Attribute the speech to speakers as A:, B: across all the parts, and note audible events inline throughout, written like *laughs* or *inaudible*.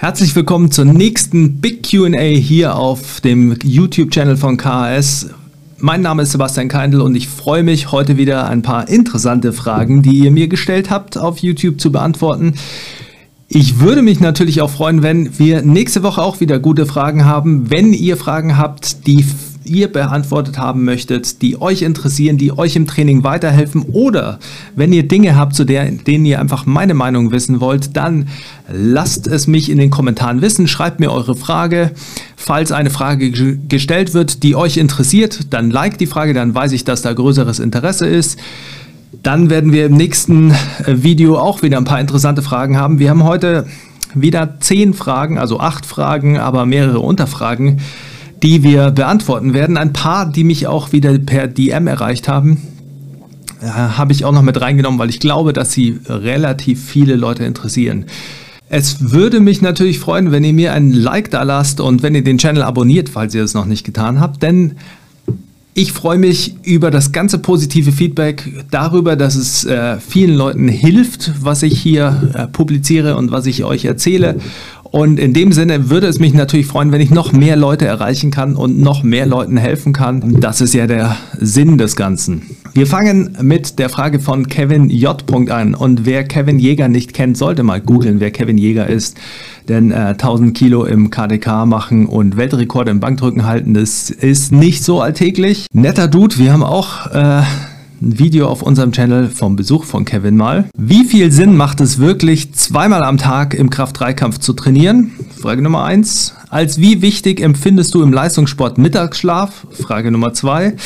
A: Herzlich willkommen zur nächsten Big QA hier auf dem YouTube-Channel von KHS. Mein Name ist Sebastian Keindl und ich freue mich, heute wieder ein paar interessante Fragen, die ihr mir gestellt habt, auf YouTube zu beantworten. Ich würde mich natürlich auch freuen, wenn wir nächste Woche auch wieder gute Fragen haben. Wenn ihr Fragen habt, die ihr beantwortet haben möchtet, die euch interessieren, die euch im Training weiterhelfen oder wenn ihr Dinge habt, zu der, denen ihr einfach meine Meinung wissen wollt, dann lasst es mich in den Kommentaren wissen, schreibt mir eure Frage. Falls eine Frage gestellt wird, die euch interessiert, dann liked die Frage, dann weiß ich, dass da größeres Interesse ist. Dann werden wir im nächsten äh, Video auch wieder ein paar interessante Fragen haben. Wir haben heute wieder zehn Fragen, also acht Fragen, aber mehrere Unterfragen die wir beantworten werden. Ein paar, die mich auch wieder per DM erreicht haben, äh, habe ich auch noch mit reingenommen, weil ich glaube, dass sie relativ viele Leute interessieren. Es würde mich natürlich freuen, wenn ihr mir ein Like da lasst und wenn ihr den Channel abonniert, falls ihr es noch nicht getan habt, denn ich freue mich über das ganze positive Feedback, darüber, dass es äh, vielen Leuten hilft, was ich hier äh, publiziere und was ich euch erzähle. Und in dem Sinne würde es mich natürlich freuen, wenn ich noch mehr Leute erreichen kann und noch mehr Leuten helfen kann. Das ist ja der Sinn des Ganzen. Wir fangen mit der Frage von Kevin J. an. Und wer Kevin Jäger nicht kennt, sollte mal googeln, wer Kevin Jäger ist. Denn äh, 1000 Kilo im KDK machen und Weltrekorde im Bankdrücken halten, das ist nicht so alltäglich. Netter Dude, wir haben auch... Äh, ein Video auf unserem Channel vom Besuch von Kevin mal. Wie viel Sinn macht es wirklich, zweimal am Tag im Kraft-3-Kampf zu trainieren? Frage Nummer eins. Als wie wichtig empfindest du im Leistungssport Mittagsschlaf? Frage Nummer zwei.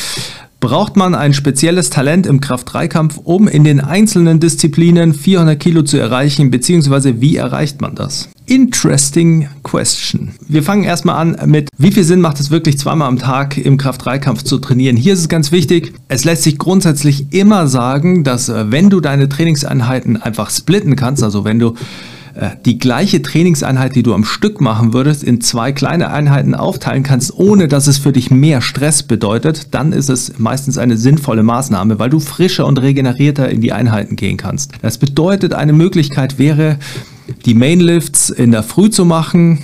A: Braucht man ein spezielles Talent im Kraft-3-Kampf, um in den einzelnen Disziplinen 400 Kilo zu erreichen, beziehungsweise wie erreicht man das? Interesting question. Wir fangen erstmal an mit, wie viel Sinn macht es wirklich zweimal am Tag im Kraft-3-Kampf zu trainieren? Hier ist es ganz wichtig, es lässt sich grundsätzlich immer sagen, dass äh, wenn du deine Trainingseinheiten einfach splitten kannst, also wenn du äh, die gleiche Trainingseinheit, die du am Stück machen würdest, in zwei kleine Einheiten aufteilen kannst, ohne dass es für dich mehr Stress bedeutet, dann ist es meistens eine sinnvolle Maßnahme, weil du frischer und regenerierter in die Einheiten gehen kannst. Das bedeutet, eine Möglichkeit wäre, die Mainlifts in der Früh zu machen,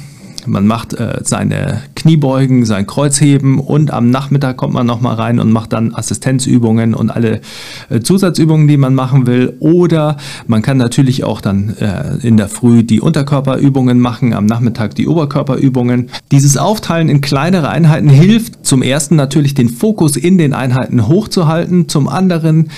A: man macht äh, seine Kniebeugen, sein Kreuzheben und am Nachmittag kommt man nochmal rein und macht dann Assistenzübungen und alle äh, Zusatzübungen, die man machen will. Oder man kann natürlich auch dann äh, in der Früh die Unterkörperübungen machen, am Nachmittag die Oberkörperübungen. Dieses Aufteilen in kleinere Einheiten hilft zum ersten natürlich den Fokus in den Einheiten hochzuhalten, zum anderen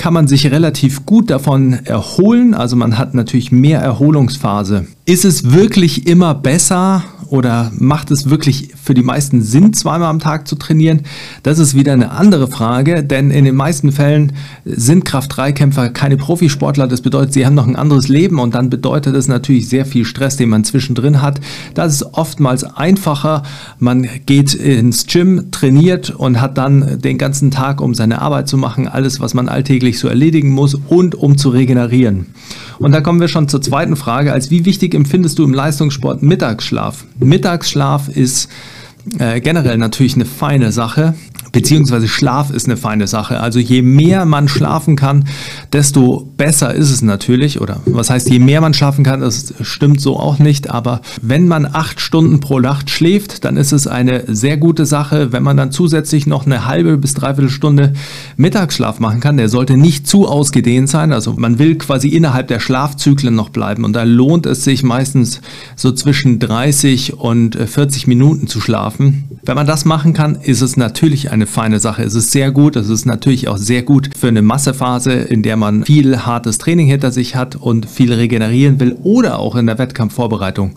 A: kann man sich relativ gut davon erholen. Also man hat natürlich mehr Erholungsphase. Ist es wirklich immer besser oder macht es wirklich für die meisten Sinn, zweimal am Tag zu trainieren? Das ist wieder eine andere Frage, denn in den meisten Fällen sind Kraft-3-Kämpfer keine Profisportler. Das bedeutet, sie haben noch ein anderes Leben und dann bedeutet es natürlich sehr viel Stress, den man zwischendrin hat. Das ist oftmals einfacher. Man geht ins Gym, trainiert und hat dann den ganzen Tag, um seine Arbeit zu machen, alles, was man alltäglich so erledigen muss und um zu regenerieren. Und da kommen wir schon zur zweiten Frage. Als wie wichtig empfindest du im Leistungssport Mittagsschlaf? Mittagsschlaf ist äh, generell natürlich eine feine Sache beziehungsweise Schlaf ist eine feine Sache. Also je mehr man schlafen kann, desto besser ist es natürlich. Oder was heißt, je mehr man schlafen kann, das stimmt so auch nicht. Aber wenn man acht Stunden pro Nacht schläft, dann ist es eine sehr gute Sache. Wenn man dann zusätzlich noch eine halbe bis dreiviertel Stunde Mittagsschlaf machen kann, der sollte nicht zu ausgedehnt sein. Also man will quasi innerhalb der Schlafzyklen noch bleiben. Und da lohnt es sich meistens so zwischen 30 und 40 Minuten zu schlafen. Wenn man das machen kann, ist es natürlich ein eine feine Sache. Es ist sehr gut. Es ist natürlich auch sehr gut für eine Massephase, in der man viel hartes Training hinter sich hat und viel regenerieren will oder auch in der Wettkampfvorbereitung.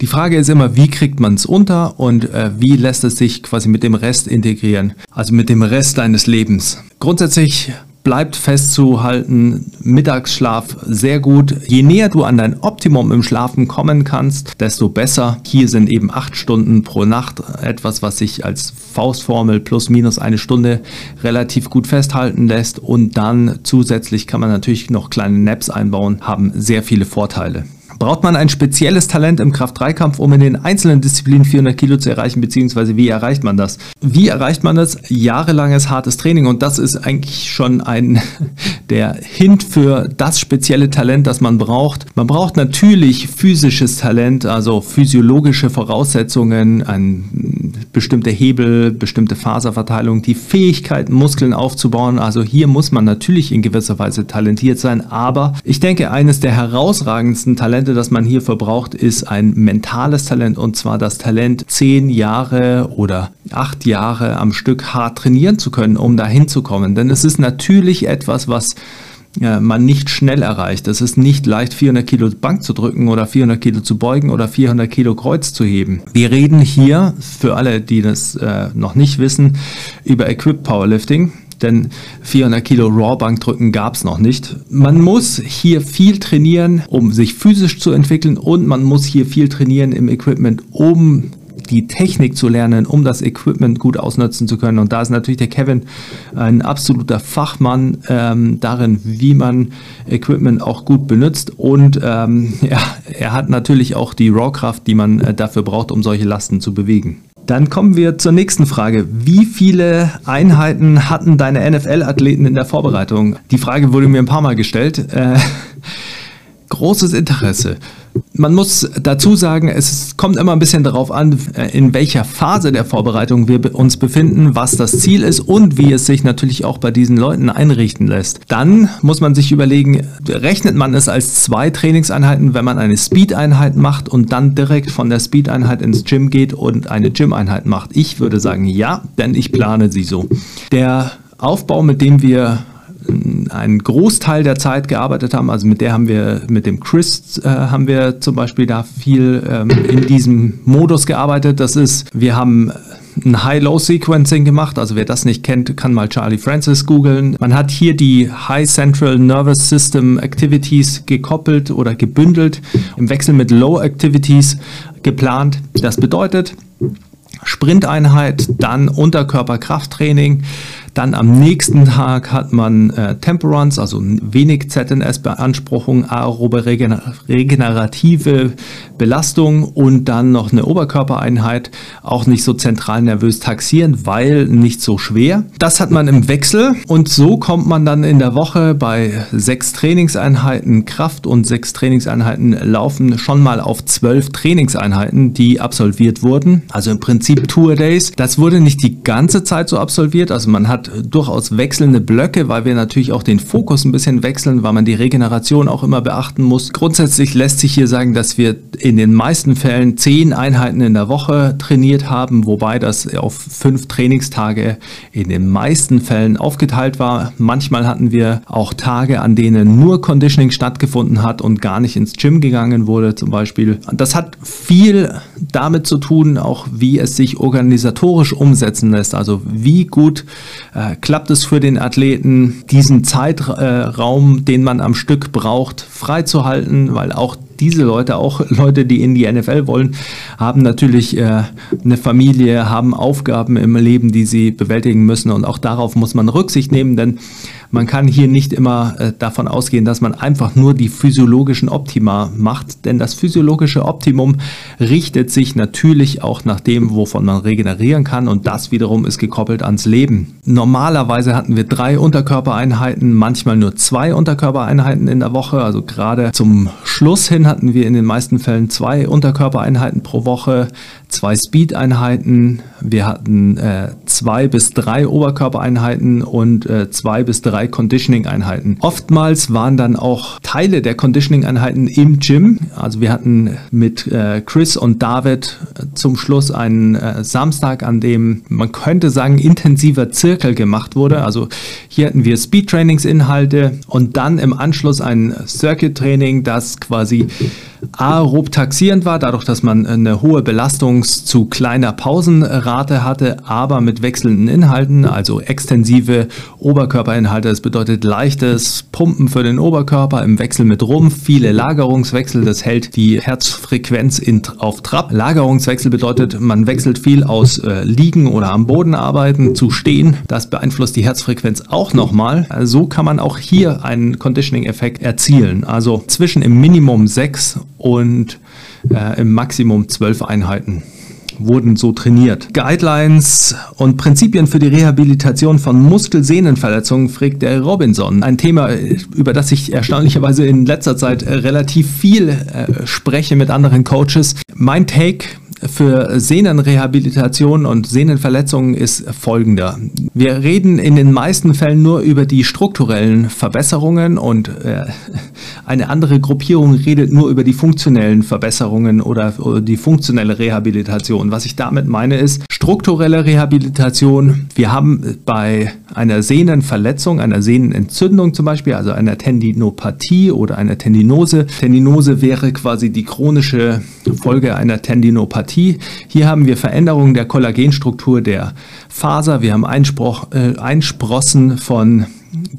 A: Die Frage ist immer, wie kriegt man es unter und äh, wie lässt es sich quasi mit dem Rest integrieren? Also mit dem Rest deines Lebens. Grundsätzlich bleibt festzuhalten, Mittagsschlaf sehr gut. Je näher du an dein Optimum im Schlafen kommen kannst, desto besser. Hier sind eben acht Stunden pro Nacht etwas, was sich als Faustformel plus minus eine Stunde relativ gut festhalten lässt. Und dann zusätzlich kann man natürlich noch kleine Naps einbauen, haben sehr viele Vorteile. Braucht man ein spezielles Talent im Kraft-3-Kampf, um in den einzelnen Disziplinen 400 Kilo zu erreichen, beziehungsweise wie erreicht man das? Wie erreicht man das? Jahrelanges hartes Training und das ist eigentlich schon ein *laughs* der Hint für das spezielle Talent, das man braucht. Man braucht natürlich physisches Talent, also physiologische Voraussetzungen, ein bestimmte Hebel, bestimmte Faserverteilung, die Fähigkeit, Muskeln aufzubauen. Also hier muss man natürlich in gewisser Weise talentiert sein, aber ich denke, eines der herausragendsten Talente, das man hierfür braucht, ist ein mentales Talent und zwar das Talent, zehn Jahre oder acht Jahre am Stück hart trainieren zu können, um dahin zu kommen. Denn es ist natürlich etwas, was man nicht schnell erreicht. Es ist nicht leicht, 400 Kilo Bank zu drücken oder 400 Kilo zu beugen oder 400 Kilo Kreuz zu heben. Wir reden hier, für alle, die das äh, noch nicht wissen, über Equip Powerlifting denn 400 Kilo Raw Bank drücken gab es noch nicht. Man muss hier viel trainieren, um sich physisch zu entwickeln und man muss hier viel trainieren im Equipment, um die Technik zu lernen, um das Equipment gut ausnutzen zu können. Und da ist natürlich der Kevin ein absoluter Fachmann ähm, darin, wie man Equipment auch gut benutzt. Und ähm, *laughs* ja, er hat natürlich auch die Rawkraft, die man äh, dafür braucht, um solche Lasten zu bewegen. Dann kommen wir zur nächsten Frage. Wie viele Einheiten hatten deine NFL-Athleten in der Vorbereitung? Die Frage wurde mir ein paar Mal gestellt. Äh, *laughs* großes Interesse. Man muss dazu sagen, es kommt immer ein bisschen darauf an, in welcher Phase der Vorbereitung wir uns befinden, was das Ziel ist und wie es sich natürlich auch bei diesen Leuten einrichten lässt. Dann muss man sich überlegen, rechnet man es als zwei Trainingseinheiten, wenn man eine Speed-Einheit macht und dann direkt von der Speed-Einheit ins Gym geht und eine Gym-Einheit macht? Ich würde sagen ja, denn ich plane sie so. Der Aufbau, mit dem wir einen Großteil der Zeit gearbeitet haben. Also mit der haben wir, mit dem Chris äh, haben wir zum Beispiel da viel ähm, in diesem Modus gearbeitet. Das ist, wir haben ein High-Low-Sequencing gemacht. Also wer das nicht kennt, kann mal Charlie Francis googeln. Man hat hier die High Central Nervous System Activities gekoppelt oder gebündelt im Wechsel mit Low Activities geplant. Das bedeutet, Sprinteinheit, dann Unterkörperkrafttraining, dann am nächsten Tag hat man äh, Temperance, also wenig ZNS-Beanspruchung, aerobe regenerative Belastung und dann noch eine Oberkörpereinheit, auch nicht so zentral nervös taxieren, weil nicht so schwer. Das hat man im Wechsel und so kommt man dann in der Woche bei sechs Trainingseinheiten Kraft und sechs Trainingseinheiten Laufen schon mal auf zwölf Trainingseinheiten, die absolviert wurden. Also im Prinzip Tour Days. Das wurde nicht die ganze Zeit so absolviert, also man hat hat durchaus wechselnde Blöcke, weil wir natürlich auch den Fokus ein bisschen wechseln, weil man die Regeneration auch immer beachten muss. Grundsätzlich lässt sich hier sagen, dass wir in den meisten Fällen zehn Einheiten in der Woche trainiert haben, wobei das auf fünf Trainingstage in den meisten Fällen aufgeteilt war. Manchmal hatten wir auch Tage, an denen nur Conditioning stattgefunden hat und gar nicht ins Gym gegangen wurde zum Beispiel. Das hat viel damit zu tun, auch wie es sich organisatorisch umsetzen lässt. Also wie gut äh, klappt es für den Athleten, diesen Zeitraum, den man am Stück braucht, freizuhalten, weil auch diese Leute, auch *laughs* Leute, die in die NFL wollen, haben natürlich äh, eine Familie, haben Aufgaben im Leben, die sie bewältigen müssen. Und auch darauf muss man Rücksicht nehmen, denn man kann hier nicht immer äh, davon ausgehen, dass man einfach nur die physiologischen Optima macht, denn das physiologische Optimum richtet sich natürlich auch nach dem, wovon man regenerieren kann und das wiederum ist gekoppelt ans Leben. Normalerweise hatten wir drei Unterkörpereinheiten, manchmal nur zwei Unterkörpereinheiten in der Woche, also gerade zum Schluss hin hatten wir in den meisten Fällen zwei Unterkörpereinheiten pro Woche, zwei Speed-Einheiten, wir hatten äh, zwei bis drei Oberkörpereinheiten und äh, zwei bis drei Conditioning-Einheiten. Oftmals waren dann auch Teile der Conditioning-Einheiten im Gym. Also wir hatten mit äh, Chris und David zum Schluss einen äh, Samstag, an dem man könnte sagen intensiver Zirkel gemacht wurde. Also hier hatten wir Speed-Trainings-Inhalte und dann im Anschluss ein Circuit-Training, das quasi aerob taxierend war, dadurch, dass man eine hohe Belastungs- zu kleiner Pausenrate hatte, aber mit wechselnden Inhalten, also extensive Oberkörperinhalte. Das bedeutet leichtes Pumpen für den Oberkörper im Wechsel mit Rumpf, viele Lagerungswechsel, das hält die Herzfrequenz in, auf Trab. Lagerungswechsel bedeutet, man wechselt viel aus äh, Liegen oder am Boden arbeiten zu Stehen. Das beeinflusst die Herzfrequenz auch nochmal. So kann man auch hier einen Conditioning-Effekt erzielen. Also zwischen im Minimum 6 und äh, im Maximum zwölf Einheiten wurden so trainiert. Guidelines und Prinzipien für die Rehabilitation von Muskelsehnenverletzungen fragt der Robinson. Ein Thema, über das ich erstaunlicherweise in letzter Zeit relativ viel äh, spreche mit anderen Coaches. Mein Take für Sehnenrehabilitation und Sehnenverletzungen ist folgender. Wir reden in den meisten Fällen nur über die strukturellen Verbesserungen und äh, eine andere Gruppierung redet nur über die funktionellen Verbesserungen oder, oder die funktionelle Rehabilitation. Was ich damit meine ist strukturelle Rehabilitation. Wir haben bei einer Sehnenverletzung, einer Sehnenentzündung zum Beispiel, also einer Tendinopathie oder einer Tendinose. Tendinose wäre quasi die chronische Folge einer Tendinopathie. Hier haben wir Veränderungen der Kollagenstruktur der Faser. Wir haben Einspruch, äh, Einsprossen von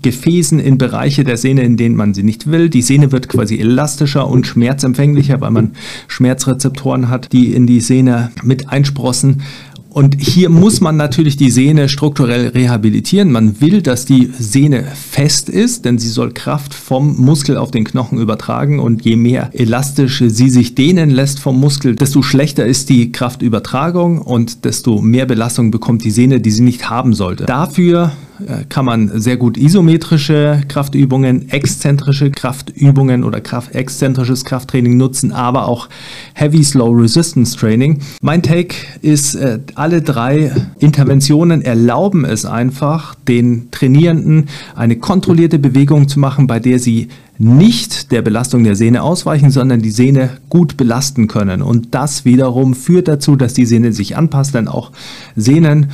A: Gefäßen in Bereiche der Sehne, in denen man sie nicht will. Die Sehne wird quasi elastischer und schmerzempfänglicher, weil man Schmerzrezeptoren hat, die in die Sehne mit einsprossen. Und hier muss man natürlich die Sehne strukturell rehabilitieren. Man will, dass die Sehne fest ist, denn sie soll Kraft vom Muskel auf den Knochen übertragen. Und je mehr elastisch sie sich dehnen lässt vom Muskel, desto schlechter ist die Kraftübertragung und desto mehr Belastung bekommt die Sehne, die sie nicht haben sollte. Dafür kann man sehr gut isometrische Kraftübungen, exzentrische Kraftübungen oder Kraft, exzentrisches Krafttraining nutzen, aber auch Heavy Slow Resistance Training. Mein Take ist, äh, alle drei Interventionen erlauben es einfach, den Trainierenden eine kontrollierte Bewegung zu machen, bei der sie nicht der Belastung der Sehne ausweichen, sondern die Sehne gut belasten können. Und das wiederum führt dazu, dass die Sehne sich anpasst, denn auch Sehnen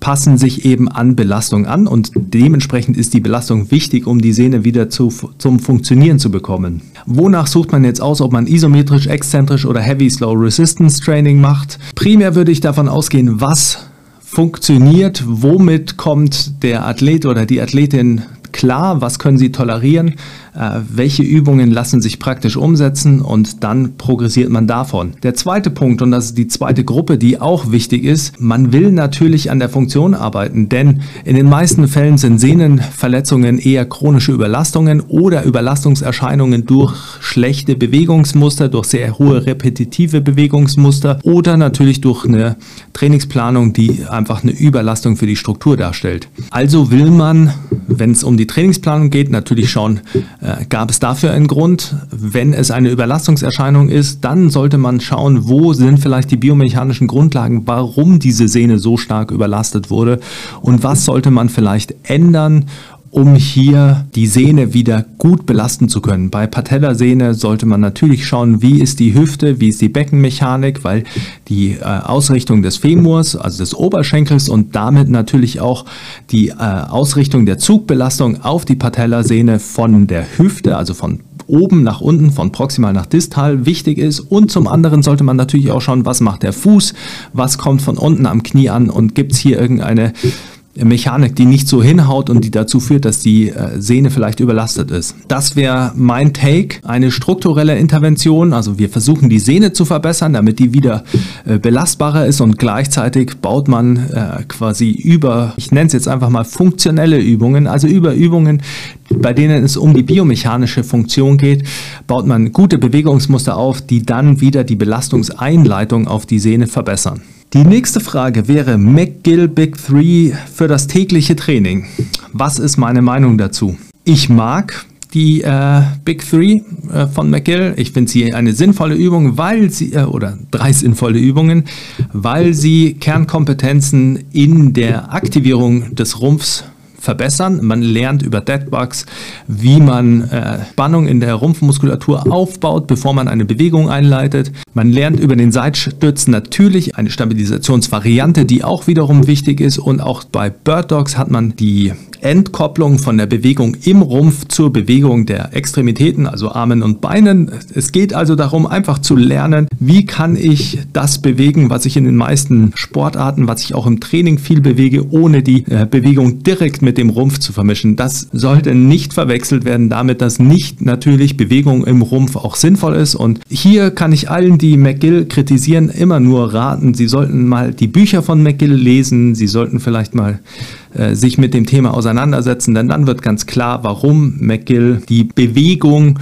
A: passen sich eben an Belastung an und dementsprechend ist die Belastung wichtig, um die Sehne wieder zu, zum Funktionieren zu bekommen. Wonach sucht man jetzt aus, ob man isometrisch, exzentrisch oder Heavy Slow Resistance Training macht? Primär würde ich davon ausgehen, was funktioniert, womit kommt der Athlet oder die Athletin klar, was können sie tolerieren, welche Übungen lassen sich praktisch umsetzen und dann progressiert man davon. Der zweite Punkt, und das ist die zweite Gruppe, die auch wichtig ist, man will natürlich an der Funktion arbeiten, denn in den meisten Fällen sind Sehnenverletzungen eher chronische Überlastungen oder Überlastungserscheinungen durch schlechte Bewegungsmuster, durch sehr hohe repetitive Bewegungsmuster oder natürlich durch eine Trainingsplanung, die einfach eine Überlastung für die Struktur darstellt. Also will man, wenn es um die Trainingsplanung geht, natürlich schauen, äh, gab es dafür einen Grund? Wenn es eine Überlastungserscheinung ist, dann sollte man schauen, wo sind vielleicht die biomechanischen Grundlagen, warum diese Sehne so stark überlastet wurde und was sollte man vielleicht ändern, um hier die Sehne wieder gut belasten zu können. Bei Patellasehne sollte man natürlich schauen, wie ist die Hüfte, wie ist die Beckenmechanik, weil die äh, Ausrichtung des Femurs, also des Oberschenkels und damit natürlich auch die äh, Ausrichtung der Zugbelastung auf die Patellasehne von der Hüfte, also von oben nach unten, von proximal nach distal wichtig ist. Und zum anderen sollte man natürlich auch schauen, was macht der Fuß, was kommt von unten am Knie an und gibt es hier irgendeine Mechanik, die nicht so hinhaut und die dazu führt, dass die äh, Sehne vielleicht überlastet ist. Das wäre mein Take, eine strukturelle Intervention. Also wir versuchen die Sehne zu verbessern, damit die wieder äh, belastbarer ist und gleichzeitig baut man äh, quasi über, ich nenne es jetzt einfach mal funktionelle Übungen, also über Übungen, bei denen es um die biomechanische Funktion geht, baut man gute Bewegungsmuster auf, die dann wieder die Belastungseinleitung auf die Sehne verbessern. Die nächste Frage wäre McGill Big 3 für das tägliche Training. Was ist meine Meinung dazu? Ich mag die äh, Big 3 äh, von McGill. Ich finde sie eine sinnvolle Übung, weil sie, äh, oder drei sinnvolle Übungen, weil sie Kernkompetenzen in der Aktivierung des Rumpfs verbessern. Man lernt über Deadbugs, wie man äh, Spannung in der Rumpfmuskulatur aufbaut, bevor man eine Bewegung einleitet. Man lernt über den Seitstütz natürlich eine Stabilisationsvariante, die auch wiederum wichtig ist. Und auch bei Bird Dogs hat man die Entkopplung von der Bewegung im Rumpf zur Bewegung der Extremitäten, also Armen und Beinen. Es geht also darum, einfach zu lernen, wie kann ich das bewegen, was ich in den meisten Sportarten, was ich auch im Training viel bewege, ohne die äh, Bewegung direkt mit dem Rumpf zu vermischen. Das sollte nicht verwechselt werden damit, dass nicht natürlich Bewegung im Rumpf auch sinnvoll ist. Und hier kann ich allen, die McGill kritisieren, immer nur raten, sie sollten mal die Bücher von McGill lesen, sie sollten vielleicht mal äh, sich mit dem Thema auseinandersetzen, denn dann wird ganz klar, warum McGill die Bewegung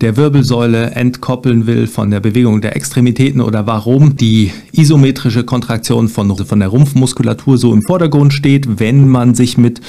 A: der Wirbelsäule entkoppeln will von der Bewegung der Extremitäten oder warum die isometrische Kontraktion von, von der Rumpfmuskulatur so im Vordergrund steht, wenn man sich mit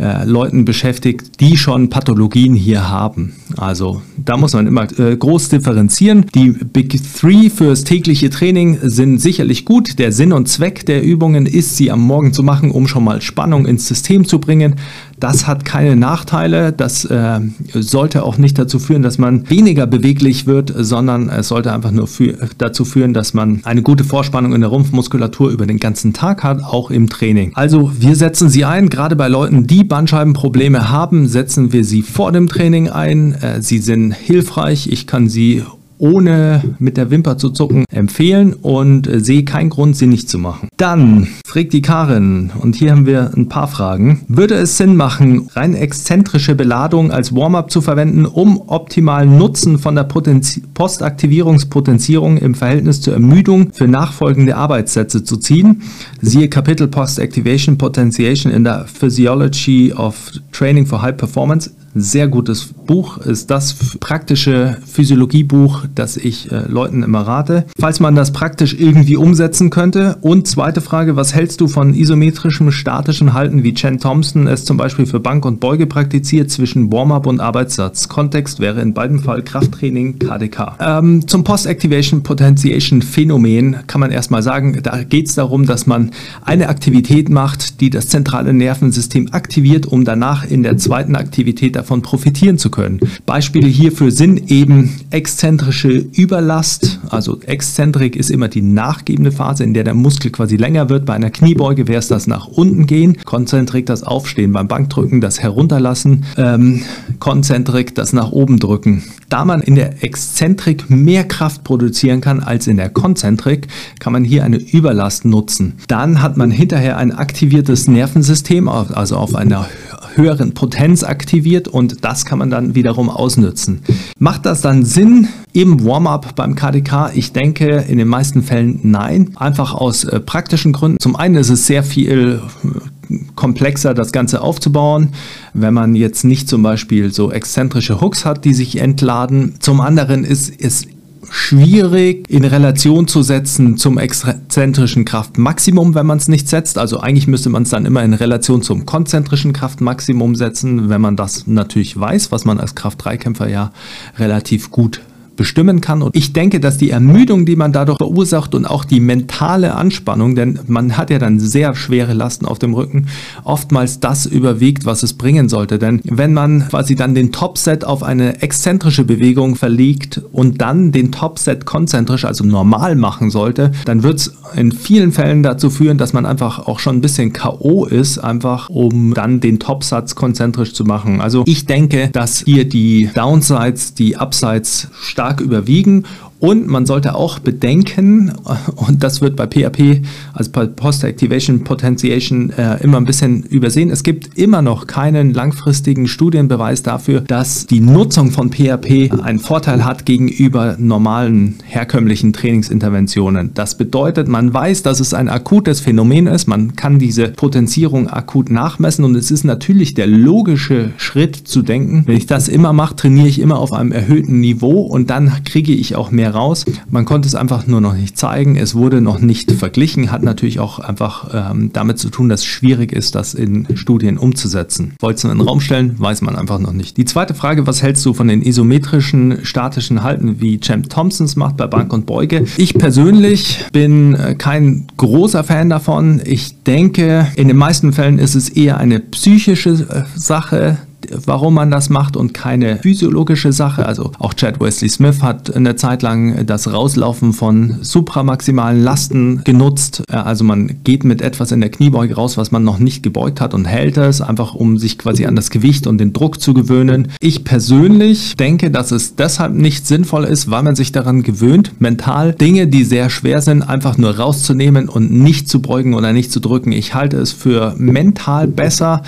A: äh, Leuten beschäftigt, die schon Pathologien hier haben. Also da muss man immer äh, groß differenzieren. Die Big Three fürs tägliche Training sind sicherlich gut. Der Sinn und Zweck der Übungen ist, sie am Morgen zu machen, um schon mal Spannung ins System zu bringen. Das hat keine Nachteile. Das äh, sollte auch nicht dazu führen, dass man weniger beweglich wird, sondern es sollte einfach nur für, dazu führen, dass man eine gute Vorspannung in der Rumpfmuskulatur über den ganzen Tag hat, auch im Training. Also wir setzen sie ein, gerade bei Leuten, die Bandscheibenprobleme haben, setzen wir sie vor dem Training ein. Äh, sie sind hilfreich. Ich kann sie ohne mit der Wimper zu zucken empfehlen und äh, sehe keinen Grund, sie nicht zu machen. Dann fragt die Karin, und hier haben wir ein paar Fragen. Würde es Sinn machen, rein exzentrische Beladung als Warm-up zu verwenden, um optimalen Nutzen von der Potenzi Postaktivierungspotenzierung im Verhältnis zur Ermüdung für nachfolgende Arbeitssätze zu ziehen? Siehe Kapitel Post-Activation Potentiation in der Physiology of Training for High Performance sehr gutes Buch, ist das praktische Physiologiebuch, das ich äh, Leuten immer rate. Falls man das praktisch irgendwie umsetzen könnte. Und zweite Frage, was hältst du von isometrischem statischen Halten, wie Chen Thompson es zum Beispiel für Bank und Beuge praktiziert, zwischen Warm-up und Arbeitssatz? Kontext wäre in beiden Fall Krafttraining, KDK. Ähm, zum Post-Activation Potentiation Phänomen kann man erstmal sagen, da geht es darum, dass man eine Aktivität macht, die das zentrale Nervensystem aktiviert, um danach in der zweiten Aktivität davon profitieren zu können. Beispiele hierfür sind eben exzentrische Überlast, also Exzentrik ist immer die nachgebende Phase, in der der Muskel quasi länger wird. Bei einer Kniebeuge wäre es das nach unten gehen, Konzentrik das Aufstehen, beim Bankdrücken das Herunterlassen, ähm, Konzentrik das nach oben drücken. Da man in der Exzentrik mehr Kraft produzieren kann als in der Konzentrik, kann man hier eine Überlast nutzen. Dann hat man hinterher ein aktiviertes Nervensystem, also auf einer höheren Potenz aktiviert und das kann man dann wiederum ausnutzen. Macht das dann Sinn im Warm-up beim KDK? Ich denke in den meisten Fällen nein, einfach aus äh, praktischen Gründen. Zum einen ist es sehr viel äh, komplexer, das Ganze aufzubauen, wenn man jetzt nicht zum Beispiel so exzentrische Hooks hat, die sich entladen. Zum anderen ist es schwierig in Relation zu setzen zum exzentrischen Kraftmaximum, wenn man es nicht setzt. Also eigentlich müsste man es dann immer in Relation zum konzentrischen Kraftmaximum setzen, wenn man das natürlich weiß, was man als Kraft-3-Kämpfer ja relativ gut bestimmen kann. Und ich denke, dass die Ermüdung, die man dadurch verursacht und auch die mentale Anspannung, denn man hat ja dann sehr schwere Lasten auf dem Rücken, oftmals das überwiegt, was es bringen sollte. Denn wenn man quasi dann den Topset auf eine exzentrische Bewegung verlegt und dann den Topset konzentrisch, also normal machen sollte, dann wird es in vielen Fällen dazu führen, dass man einfach auch schon ein bisschen K.O. ist, einfach um dann den Topsatz konzentrisch zu machen. Also ich denke, dass hier die Downsides, die Upsides stark stark überwiegen und man sollte auch bedenken, und das wird bei PHP, also bei Post-Activation Potentiation, äh, immer ein bisschen übersehen, es gibt immer noch keinen langfristigen Studienbeweis dafür, dass die Nutzung von PHP einen Vorteil hat gegenüber normalen herkömmlichen Trainingsinterventionen. Das bedeutet, man weiß, dass es ein akutes Phänomen ist, man kann diese Potenzierung akut nachmessen. Und es ist natürlich der logische Schritt zu denken, wenn ich das immer mache, trainiere ich immer auf einem erhöhten Niveau und dann kriege ich auch mehr heraus. Man konnte es einfach nur noch nicht zeigen. Es wurde noch nicht verglichen, hat natürlich auch einfach ähm, damit zu tun, dass es schwierig ist, das in Studien umzusetzen. Wolltest du in den Raum stellen, weiß man einfach noch nicht. Die zweite Frage, was hältst du von den isometrischen statischen Halten, wie Champ Thompsons macht bei Bank und Beuge? Ich persönlich bin äh, kein großer Fan davon. Ich denke, in den meisten Fällen ist es eher eine psychische äh, Sache, warum man das macht und keine physiologische Sache. Also auch Chad Wesley Smith hat eine Zeit lang das Rauslaufen von supramaximalen Lasten genutzt. Also man geht mit etwas in der Kniebeuge raus, was man noch nicht gebeugt hat und hält es, einfach um sich quasi an das Gewicht und den Druck zu gewöhnen. Ich persönlich denke, dass es deshalb nicht sinnvoll ist, weil man sich daran gewöhnt, mental Dinge, die sehr schwer sind, einfach nur rauszunehmen und nicht zu beugen oder nicht zu drücken. Ich halte es für mental besser,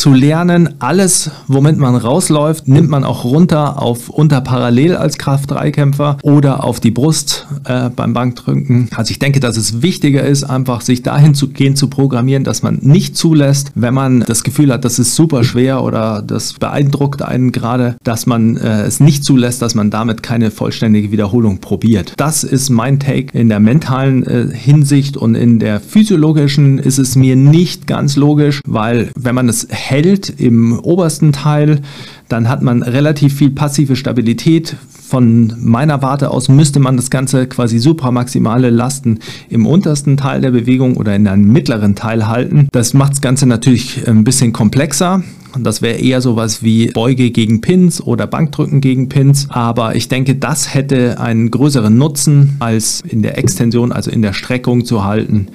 A: zu lernen, alles, womit man rausläuft, nimmt man auch runter auf unter parallel als Kraft-3-Kämpfer oder auf die Brust äh, beim Bankdrücken. Also ich denke, dass es wichtiger ist, einfach sich dahin zu gehen, zu programmieren, dass man nicht zulässt, wenn man das Gefühl hat, das ist super schwer oder das beeindruckt einen gerade, dass man äh, es nicht zulässt, dass man damit keine vollständige Wiederholung probiert. Das ist mein Take in der mentalen äh, Hinsicht und in der physiologischen ist es mir nicht ganz logisch, weil wenn man es hält im obersten Teil, dann hat man relativ viel passive Stabilität. Von meiner Warte aus müsste man das Ganze quasi supramaximale Lasten im untersten Teil der Bewegung oder in einem mittleren Teil halten. Das macht das Ganze natürlich ein bisschen komplexer. Das wäre eher sowas wie Beuge gegen Pins oder Bankdrücken gegen Pins. Aber ich denke, das hätte einen größeren Nutzen, als in der Extension, also in der Streckung zu halten,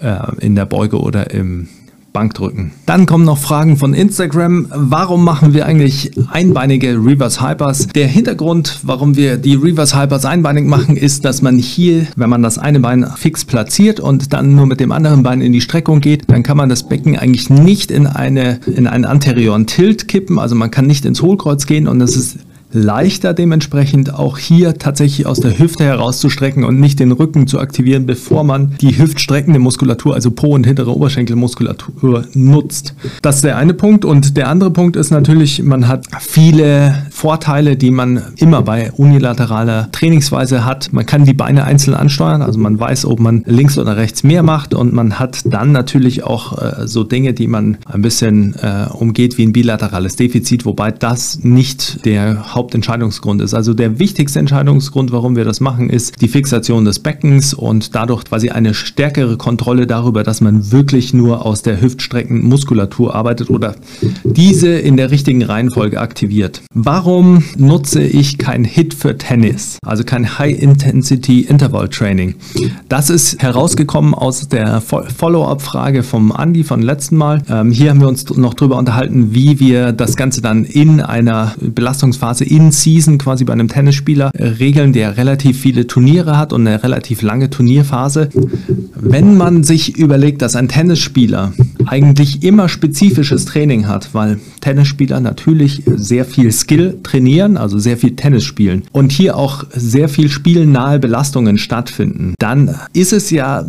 A: äh, in der Beuge oder im Bankdrücken. Dann kommen noch Fragen von Instagram. Warum machen wir eigentlich einbeinige Reverse Hypers? Der Hintergrund, warum wir die Reverse Hypers einbeinig machen, ist, dass man hier, wenn man das eine Bein fix platziert und dann nur mit dem anderen Bein in die Streckung geht, dann kann man das Becken eigentlich nicht in, eine, in einen anterioren Tilt kippen. Also man kann nicht ins Hohlkreuz gehen und das ist leichter dementsprechend auch hier tatsächlich aus der Hüfte herauszustrecken und nicht den Rücken zu aktivieren, bevor man die hüftstreckende Muskulatur, also Po- und hintere Oberschenkelmuskulatur nutzt. Das ist der eine Punkt und der andere Punkt ist natürlich, man hat viele Vorteile, die man immer bei unilateraler Trainingsweise hat. Man kann die Beine einzeln ansteuern, also man weiß, ob man links oder rechts mehr macht und man hat dann natürlich auch äh, so Dinge, die man ein bisschen äh, umgeht wie ein bilaterales Defizit, wobei das nicht der Hauptentscheidungsgrund ist. Also der wichtigste Entscheidungsgrund, warum wir das machen, ist die Fixation des Beckens und dadurch quasi eine stärkere Kontrolle darüber, dass man wirklich nur aus der Hüftstreckenmuskulatur arbeitet oder diese in der richtigen Reihenfolge aktiviert. Warum nutze ich kein Hit für Tennis, also kein High-Intensity Interval Training? Das ist herausgekommen aus der Follow-up-Frage vom Andy von letzten Mal. Ähm, hier haben wir uns noch darüber unterhalten, wie wir das Ganze dann in einer Belastungsphase in Season quasi bei einem Tennisspieler äh, regeln, der relativ viele Turniere hat und eine relativ lange Turnierphase. Wenn man sich überlegt, dass ein Tennisspieler eigentlich immer spezifisches Training hat, weil Tennisspieler natürlich sehr viel Skill trainieren, also sehr viel Tennis spielen und hier auch sehr viel spielnahe Belastungen stattfinden, dann ist es ja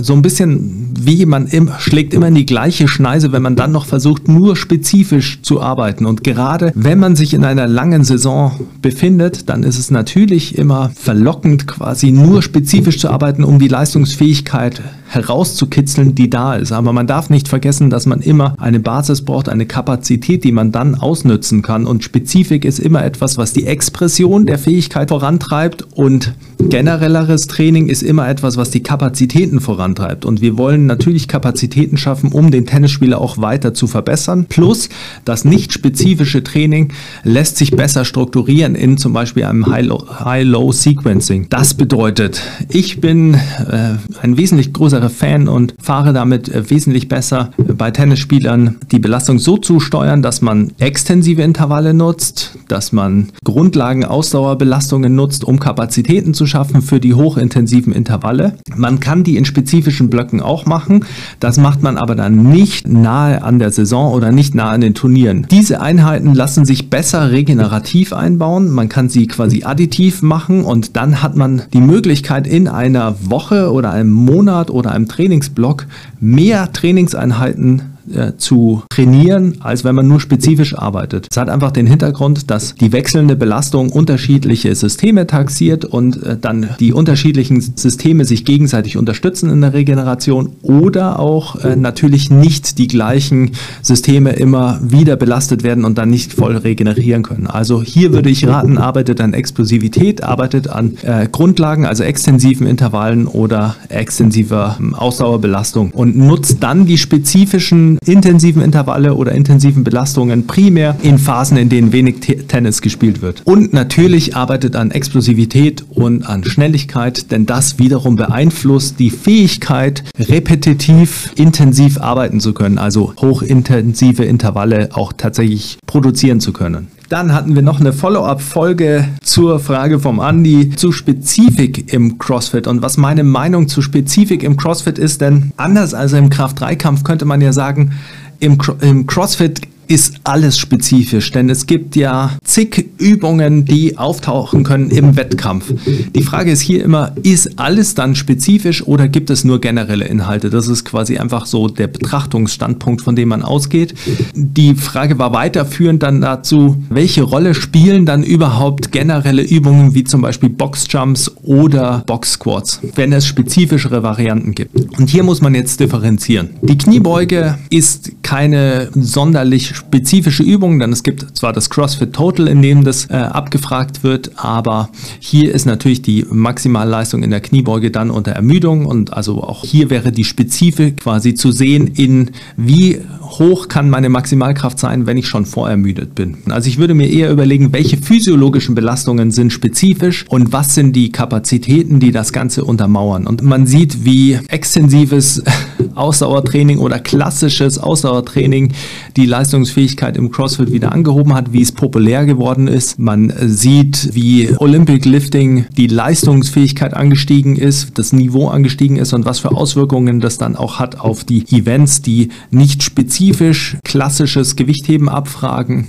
A: so ein bisschen wie man im, schlägt immer in die gleiche Schneise, wenn man dann noch versucht, nur spezifisch zu arbeiten. Und gerade wenn man sich in einer langen Saison befindet, dann ist es natürlich immer verlockend, quasi nur spezifisch zu arbeiten, um die Leistungsfähigkeit herauszukitzeln, die da ist. Aber man darf nicht vergessen, dass man immer eine Basis braucht, eine Kapazität, die man dann ausnützen kann. Und Spezifik ist immer etwas, was die Expression der Fähigkeit vorantreibt und generelleres Training ist immer etwas, was die Kapazitäten vorantreibt. Und wir wollen natürlich Kapazitäten schaffen, um den Tennisspieler auch weiter zu verbessern. Plus das nicht spezifische Training lässt sich besser strukturieren in zum Beispiel einem High-Low-Sequencing. Das bedeutet, ich bin äh, ein wesentlich größerer Fan und fahre damit äh, wesentlich besser äh, bei Tennisspielern die Belastung so zu steuern, dass man extensive Intervalle nutzt, dass man Grundlagen-Ausdauerbelastungen nutzt, um Kapazitäten zu schaffen für die hochintensiven Intervalle. Man kann die in spezifischen Blöcken auch machen. Das macht man aber dann nicht nahe an der Saison oder nicht nahe an den Turnieren. Diese Einheiten lassen sich besser regenerativ einbauen. Man kann sie quasi additiv machen und dann hat man die Möglichkeit in einer Woche oder einem Monat oder einem Trainingsblock mehr Trainingseinheiten äh, zu trainieren, als wenn man nur spezifisch arbeitet. Es hat einfach den Hintergrund, dass die wechselnde Belastung unterschiedliche Systeme taxiert und äh, dann die unterschiedlichen Systeme sich gegenseitig unterstützen in der Regeneration oder auch äh, natürlich nicht die gleichen Systeme immer wieder belastet werden und dann nicht voll regenerieren können. Also hier würde ich raten, arbeitet an Explosivität, arbeitet an äh, Grundlagen, also extensiven Intervallen oder extensiver ähm, Ausdauerbelastung und nutzt dann die spezifischen intensiven Intervalle oder intensiven Belastungen primär in Phasen, in denen wenig Tennis gespielt wird. Und natürlich arbeitet an Explosivität und an Schnelligkeit, denn das wiederum beeinflusst die Fähigkeit, repetitiv intensiv arbeiten zu können, also hochintensive Intervalle auch tatsächlich produzieren zu können. Dann hatten wir noch eine Follow-up-Folge zur Frage vom Andy zu Spezifik im CrossFit. Und was meine Meinung zu Spezifik im CrossFit ist, denn anders als im Kraft-3-Kampf könnte man ja sagen, im, im CrossFit ist alles spezifisch, denn es gibt ja zig Übungen, die auftauchen können im Wettkampf. Die Frage ist hier immer, ist alles dann spezifisch oder gibt es nur generelle Inhalte? Das ist quasi einfach so der Betrachtungsstandpunkt, von dem man ausgeht. Die Frage war weiterführend dann dazu, welche Rolle spielen dann überhaupt generelle Übungen wie zum Beispiel Boxjumps oder Box-Squats, wenn es spezifischere Varianten gibt. Und hier muss man jetzt differenzieren. Die Kniebeuge ist keine sonderlich spezifische Übungen, denn es gibt zwar das CrossFit Total, in dem das äh, abgefragt wird, aber hier ist natürlich die Maximalleistung in der Kniebeuge dann unter Ermüdung und also auch hier wäre die Spezifik quasi zu sehen in wie hoch kann meine Maximalkraft sein, wenn ich schon vorermüdet bin. Also ich würde mir eher überlegen, welche physiologischen Belastungen sind spezifisch und was sind die Kapazitäten, die das Ganze untermauern. Und man sieht, wie extensives *laughs* Ausdauertraining oder klassisches Ausdauertraining die Leistungsfähigkeit im CrossFit wieder angehoben hat, wie es populär geworden ist. Man sieht, wie Olympic Lifting die Leistungsfähigkeit angestiegen ist, das Niveau angestiegen ist und was für Auswirkungen das dann auch hat auf die Events, die nicht spezifisch klassisches Gewichtheben abfragen,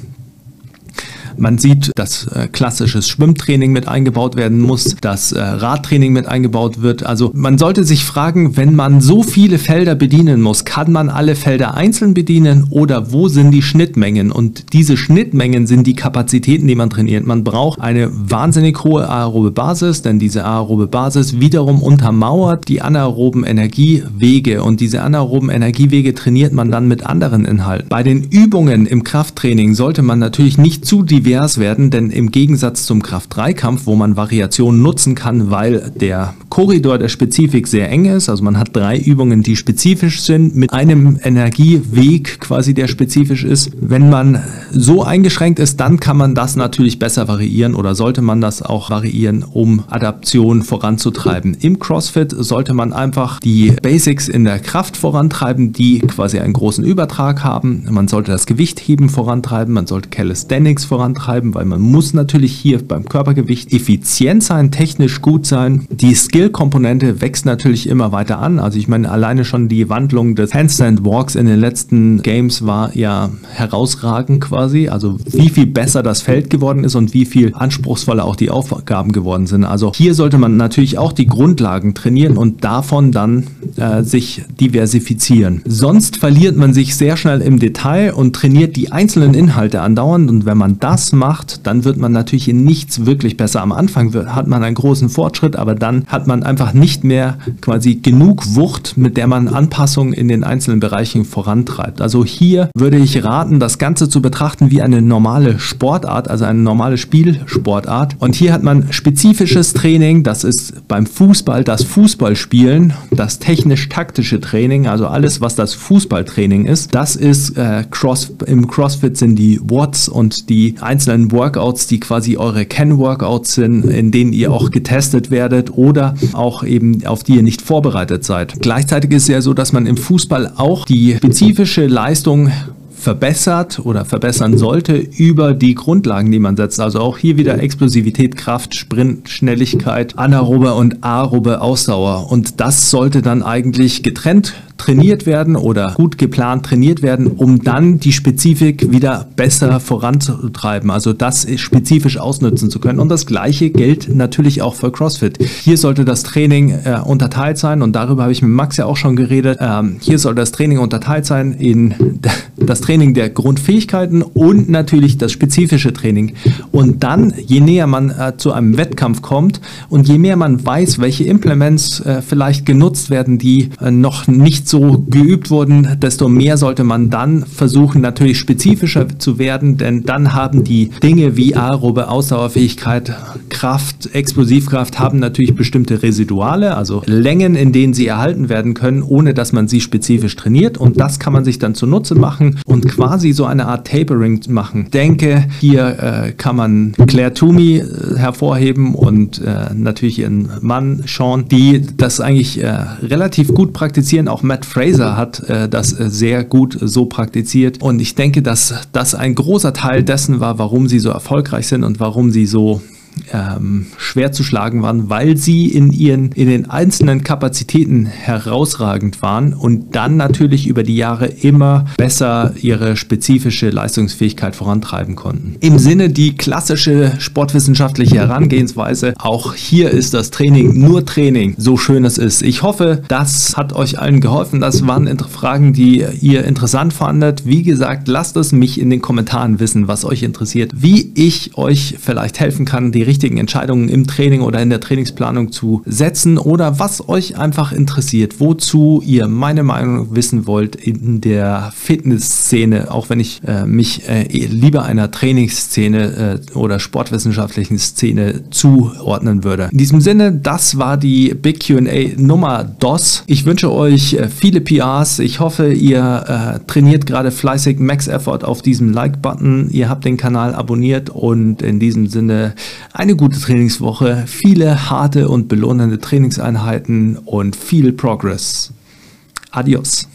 A: man sieht, dass äh, klassisches Schwimmtraining mit eingebaut werden muss, dass äh, Radtraining mit eingebaut wird. Also man sollte sich fragen, wenn man so viele Felder bedienen muss, kann man alle Felder einzeln bedienen oder wo sind die Schnittmengen? Und diese Schnittmengen sind die Kapazitäten, die man trainiert. Man braucht eine wahnsinnig hohe aerobe Basis, denn diese aerobe Basis wiederum untermauert die anaeroben Energiewege und diese anaeroben Energiewege trainiert man dann mit anderen Inhalten. Bei den Übungen im Krafttraining sollte man natürlich nicht zu divers divers werden, denn im Gegensatz zum Kraft-3-Kampf, wo man Variationen nutzen kann, weil der Korridor der Spezifik sehr eng ist, also man hat drei Übungen, die spezifisch sind, mit einem Energieweg quasi, der spezifisch ist. Wenn man so eingeschränkt ist, dann kann man das natürlich besser variieren oder sollte man das auch variieren, um Adaption voranzutreiben. Im CrossFit sollte man einfach die Basics in der Kraft vorantreiben, die quasi einen großen Übertrag haben. Man sollte das Gewichtheben vorantreiben, man sollte Calisthenics vorantreiben vorantreiben, weil man muss natürlich hier beim Körpergewicht effizient sein, technisch gut sein. Die Skill-Komponente wächst natürlich immer weiter an. Also ich meine, alleine schon die Wandlung des Handstand Walks in den letzten Games war ja herausragend quasi. Also wie viel besser das Feld geworden ist und wie viel anspruchsvoller auch die Aufgaben geworden sind. Also hier sollte man natürlich auch die Grundlagen trainieren und davon dann äh, sich diversifizieren. Sonst verliert man sich sehr schnell im Detail und trainiert die einzelnen Inhalte andauernd und wenn man das macht, dann wird man natürlich in nichts wirklich besser. Am Anfang hat man einen großen Fortschritt, aber dann hat man einfach nicht mehr quasi genug Wucht, mit der man Anpassungen in den einzelnen Bereichen vorantreibt. Also hier würde ich raten, das Ganze zu betrachten wie eine normale Sportart, also eine normale Spielsportart. Und hier hat man spezifisches Training, das ist beim Fußball das Fußballspielen, das technisch-taktische Training, also alles, was das Fußballtraining ist. Das ist äh, Cross, im CrossFit sind die Watts und die einzelnen Workouts, die quasi eure Ken-Workouts sind, in denen ihr auch getestet werdet oder auch eben auf die ihr nicht vorbereitet seid. Gleichzeitig ist es ja so, dass man im Fußball auch die spezifische Leistung verbessert oder verbessern sollte über die Grundlagen, die man setzt. Also auch hier wieder Explosivität, Kraft, Sprint, Schnelligkeit, anaerobe und aerobe Ausdauer. Und das sollte dann eigentlich getrennt trainiert werden oder gut geplant trainiert werden, um dann die Spezifik wieder besser voranzutreiben, also das spezifisch ausnutzen zu können. Und das gleiche gilt natürlich auch für CrossFit. Hier sollte das Training äh, unterteilt sein und darüber habe ich mit Max ja auch schon geredet. Ähm, hier soll das Training unterteilt sein in das Training der Grundfähigkeiten und natürlich das spezifische Training. Und dann, je näher man äh, zu einem Wettkampf kommt und je mehr man weiß, welche Implements äh, vielleicht genutzt werden, die äh, noch nicht so geübt wurden, desto mehr sollte man dann versuchen, natürlich spezifischer zu werden, denn dann haben die Dinge wie aerobe Ausdauerfähigkeit, Kraft, Explosivkraft haben natürlich bestimmte Residuale, also Längen, in denen sie erhalten werden können, ohne dass man sie spezifisch trainiert und das kann man sich dann zunutze machen und quasi so eine Art Tapering machen. Denke, hier äh, kann man Claire Toomey äh, hervorheben und äh, natürlich ihren Mann Sean, die das eigentlich äh, relativ gut praktizieren, auch Matt Fraser hat äh, das äh, sehr gut so praktiziert. Und ich denke, dass das ein großer Teil dessen war, warum sie so erfolgreich sind und warum sie so ähm, schwer zu schlagen waren, weil sie in ihren in den einzelnen Kapazitäten herausragend waren und dann natürlich über die Jahre immer besser ihre spezifische Leistungsfähigkeit vorantreiben konnten. Im Sinne die klassische sportwissenschaftliche Herangehensweise, auch hier ist das Training nur Training, so schön es ist. Ich hoffe, das hat euch allen geholfen. Das waren Fragen, die ihr interessant fandet. Wie gesagt, lasst es mich in den Kommentaren wissen, was euch interessiert, wie ich euch vielleicht helfen kann, die richtigen Entscheidungen im Training oder in der Trainingsplanung zu setzen oder was euch einfach interessiert, wozu ihr meine Meinung wissen wollt in der Fitnessszene, auch wenn ich äh, mich äh, lieber einer Trainingsszene äh, oder sportwissenschaftlichen Szene zuordnen würde. In diesem Sinne, das war die Big QA Nummer DOS. Ich wünsche euch äh, viele PRs. Ich hoffe, ihr äh, trainiert gerade fleißig Max Effort auf diesem Like-Button. Ihr habt den Kanal abonniert und in diesem Sinne eine gute Trainingswoche, viele harte und belohnende Trainingseinheiten und viel Progress. Adios.